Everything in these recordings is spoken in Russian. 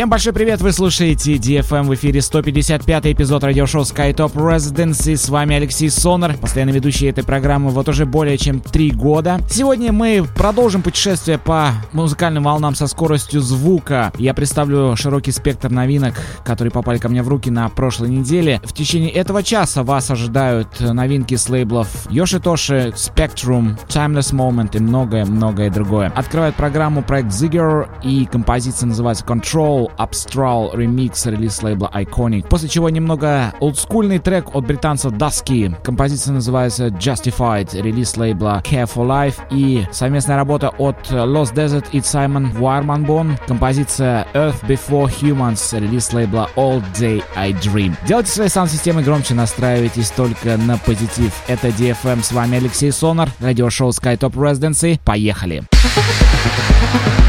Всем большой привет, вы слушаете DFM в эфире 155 эпизод радиошоу SkyTop Residency. С вами Алексей Сонар, постоянно ведущий этой программы вот уже более чем три года. Сегодня мы продолжим путешествие по музыкальным волнам со скоростью звука. Я представлю широкий спектр новинок, которые попали ко мне в руки на прошлой неделе. В течение этого часа вас ожидают новинки с лейблов Yoshitoshi, Spectrum, Timeless Moment и многое-многое другое. Открывает программу проект Zigger и композиция называется Control Abstral ремикс релиз лейбла Iconic. После чего немного олдскульный трек от британца Dusky. Композиция называется Justified, релиз лейбла Care for Life. И совместная работа от Lost Desert и Simon Warmanbon. Композиция Earth Before Humans, релиз лейбла All Day I Dream. Делайте свои саунд-системы громче, настраивайтесь только на позитив. Это DFM, с вами Алексей Сонар, радиошоу SkyTop Residency. Поехали! Поехали!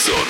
Solo.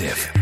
Exclusive.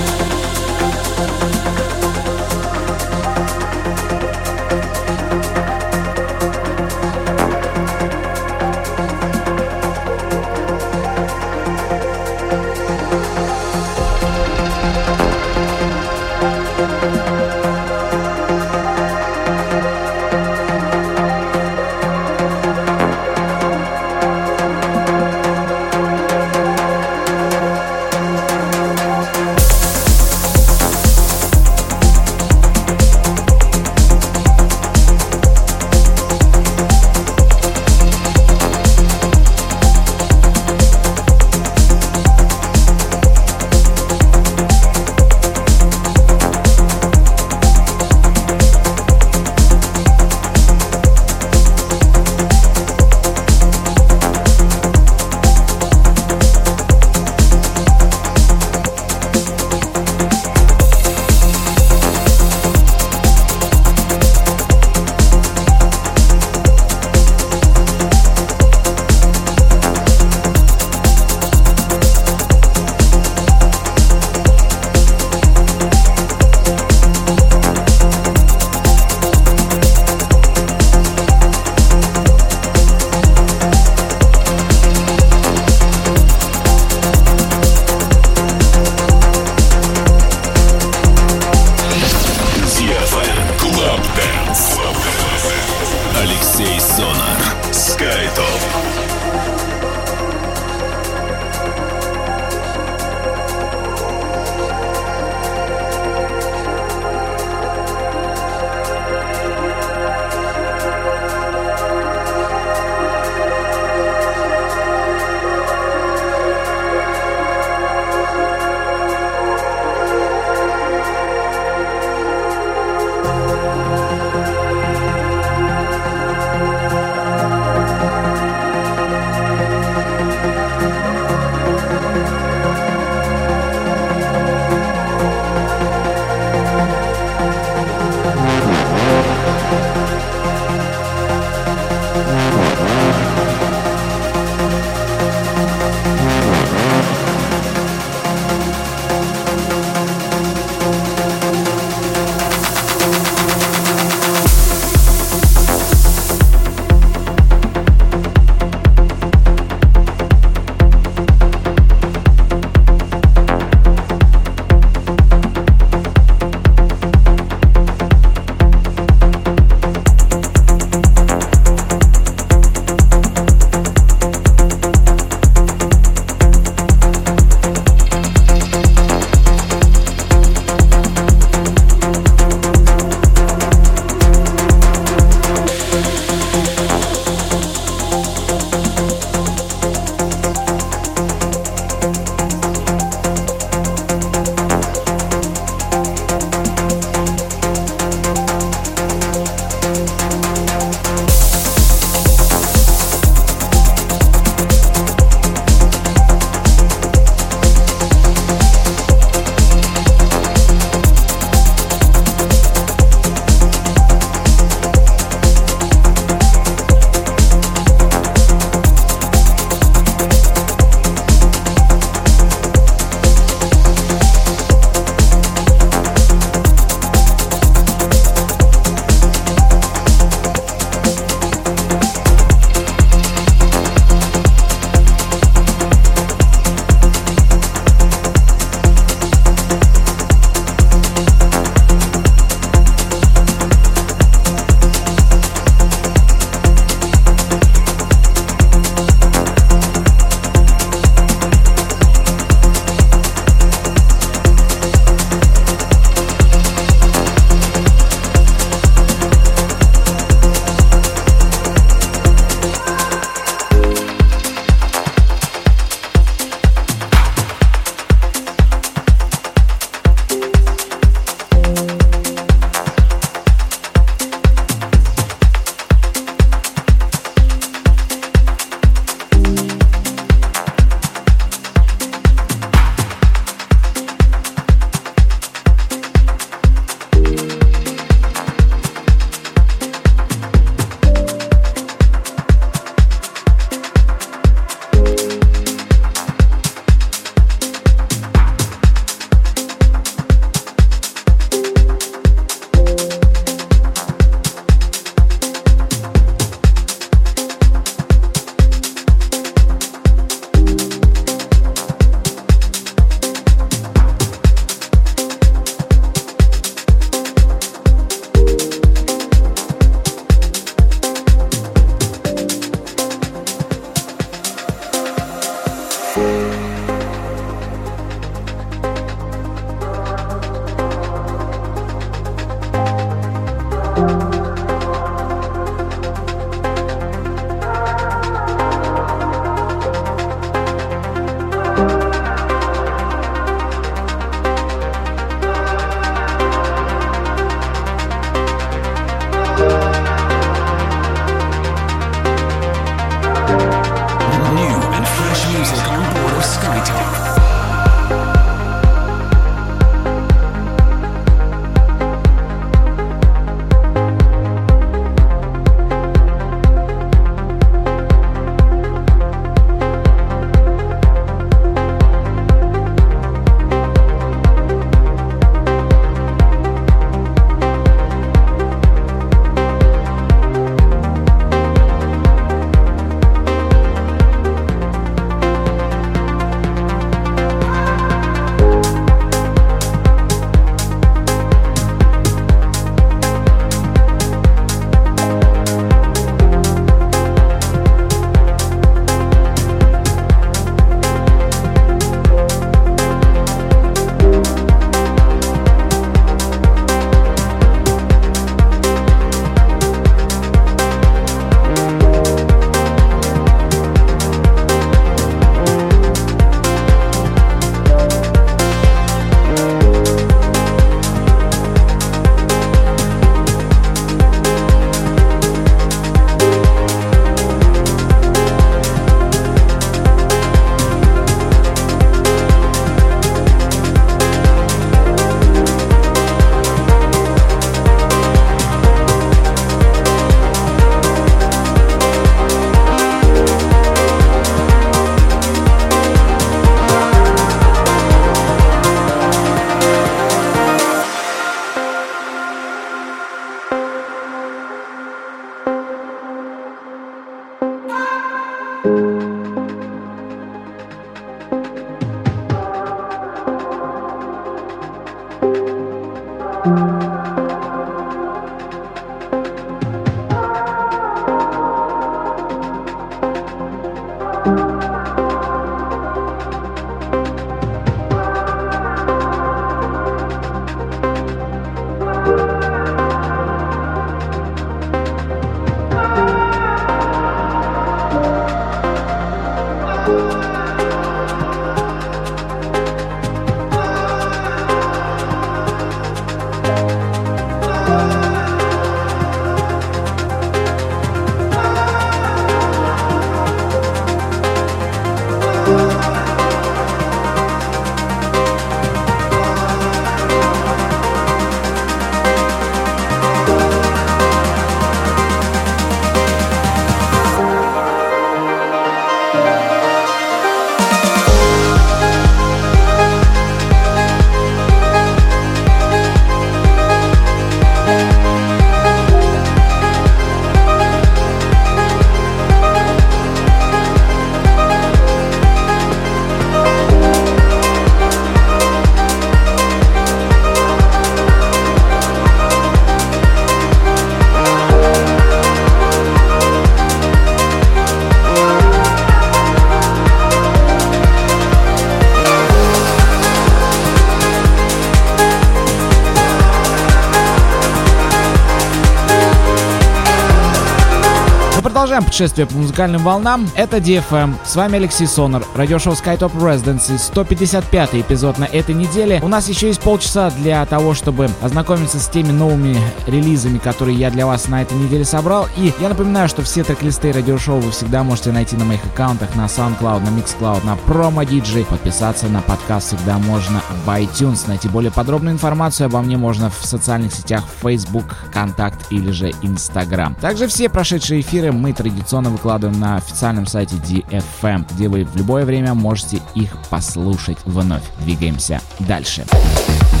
Путешествие по музыкальным волнам. Это DFM. С вами Алексей Сонор. Радиошоу SkyTop Residency. 155 эпизод на этой неделе. У нас еще есть полчаса для того, чтобы ознакомиться с теми новыми релизами, которые я для вас на этой неделе собрал. И я напоминаю, что все трек-листы радиошоу вы всегда можете найти на моих аккаунтах на SoundCloud, на Mixcloud, на Promo DJ. Подписаться на подкаст всегда можно в iTunes. Найти более подробную информацию обо мне можно в социальных сетях Facebook, Контакт или же Instagram. Также все прошедшие эфиры мы традиционно выкладываем на официальном сайте DFM, где вы в любое время можете их послушать вновь. Двигаемся дальше. Дальше.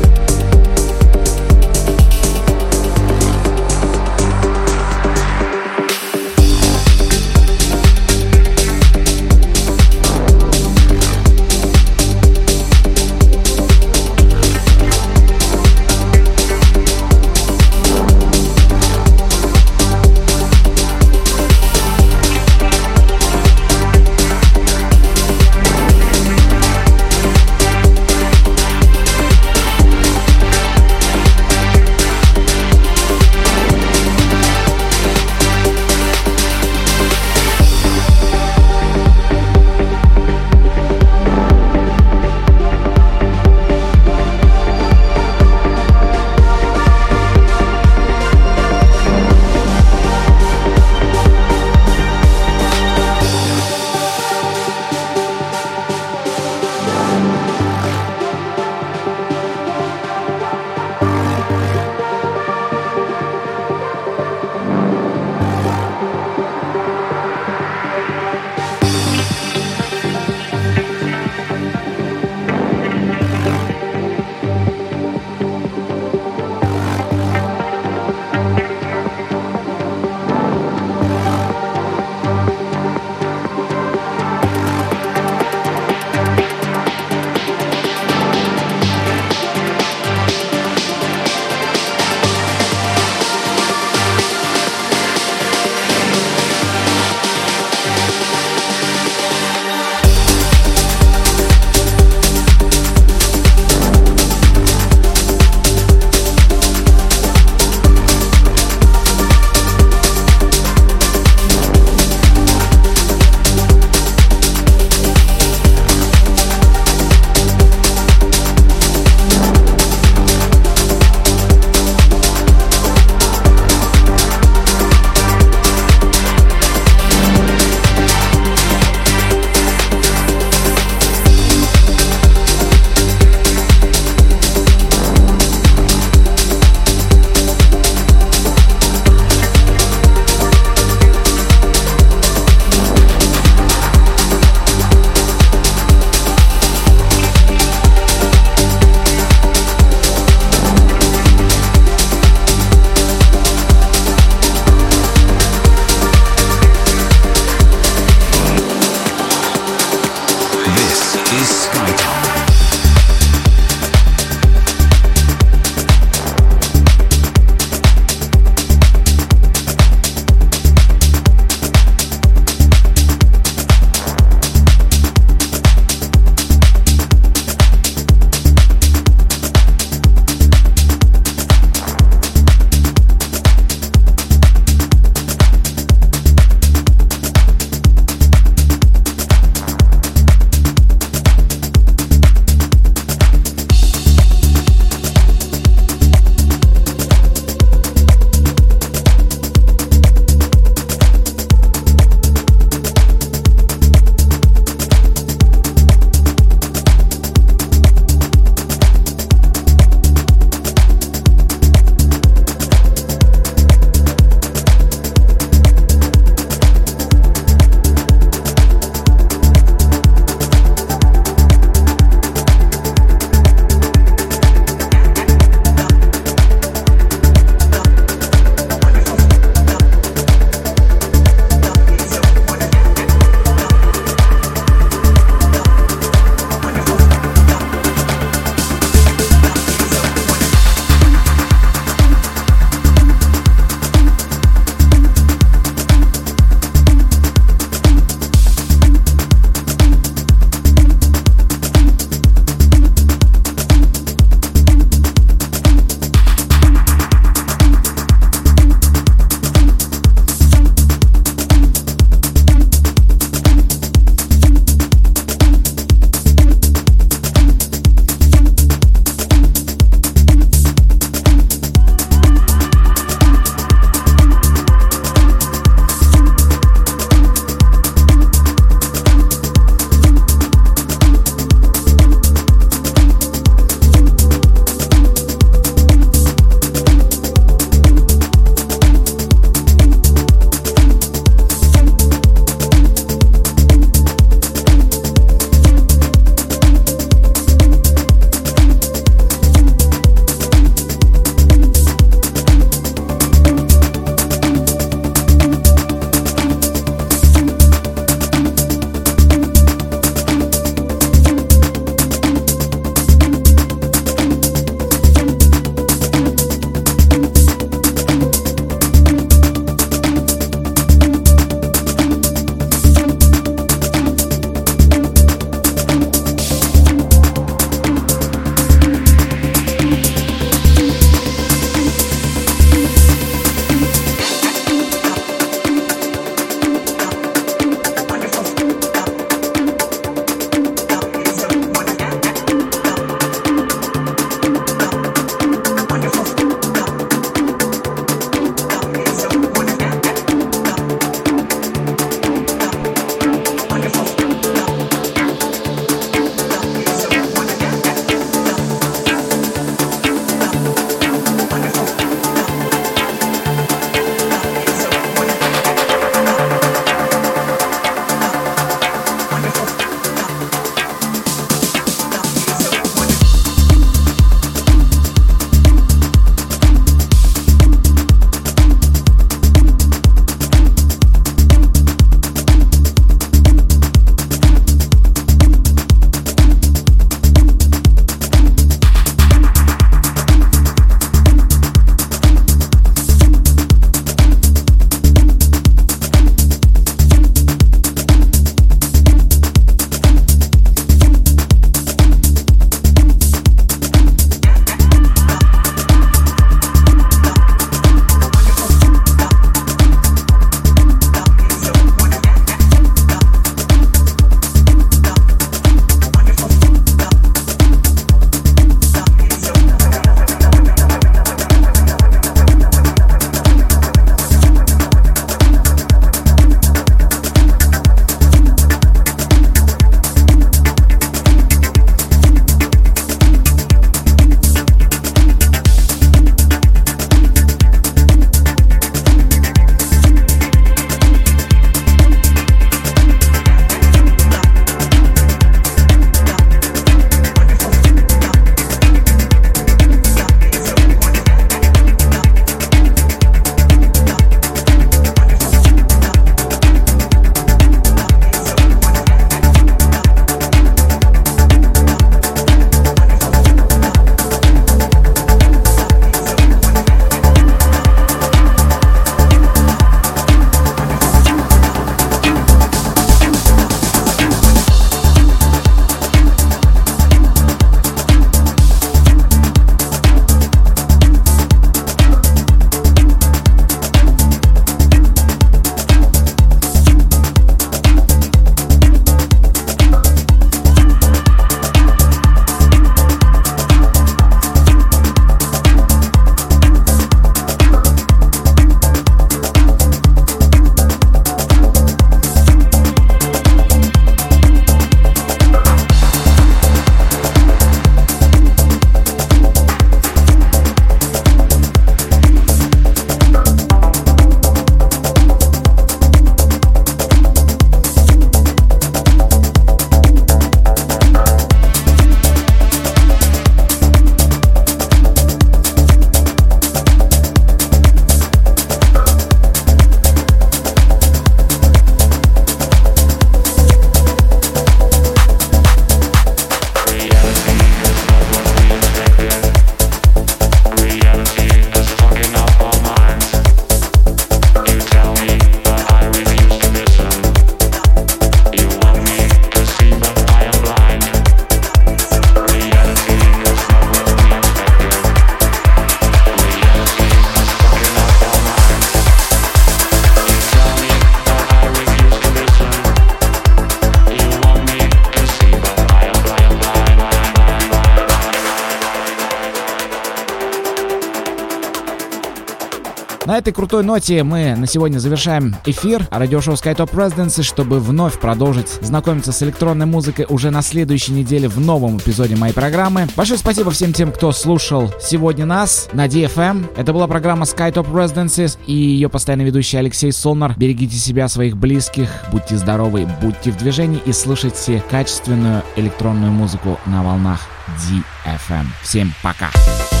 Этой крутой ноте мы на сегодня завершаем эфир радиошоу SkyTop Residency, чтобы вновь продолжить знакомиться с электронной музыкой уже на следующей неделе в новом эпизоде моей программы. Большое спасибо всем тем, кто слушал сегодня нас на DFM. Это была программа SkyTop Residencies и ее постоянный ведущий Алексей Солнар. Берегите себя, своих близких, будьте здоровы, будьте в движении и слушайте качественную электронную музыку на волнах DFM. Всем пока! This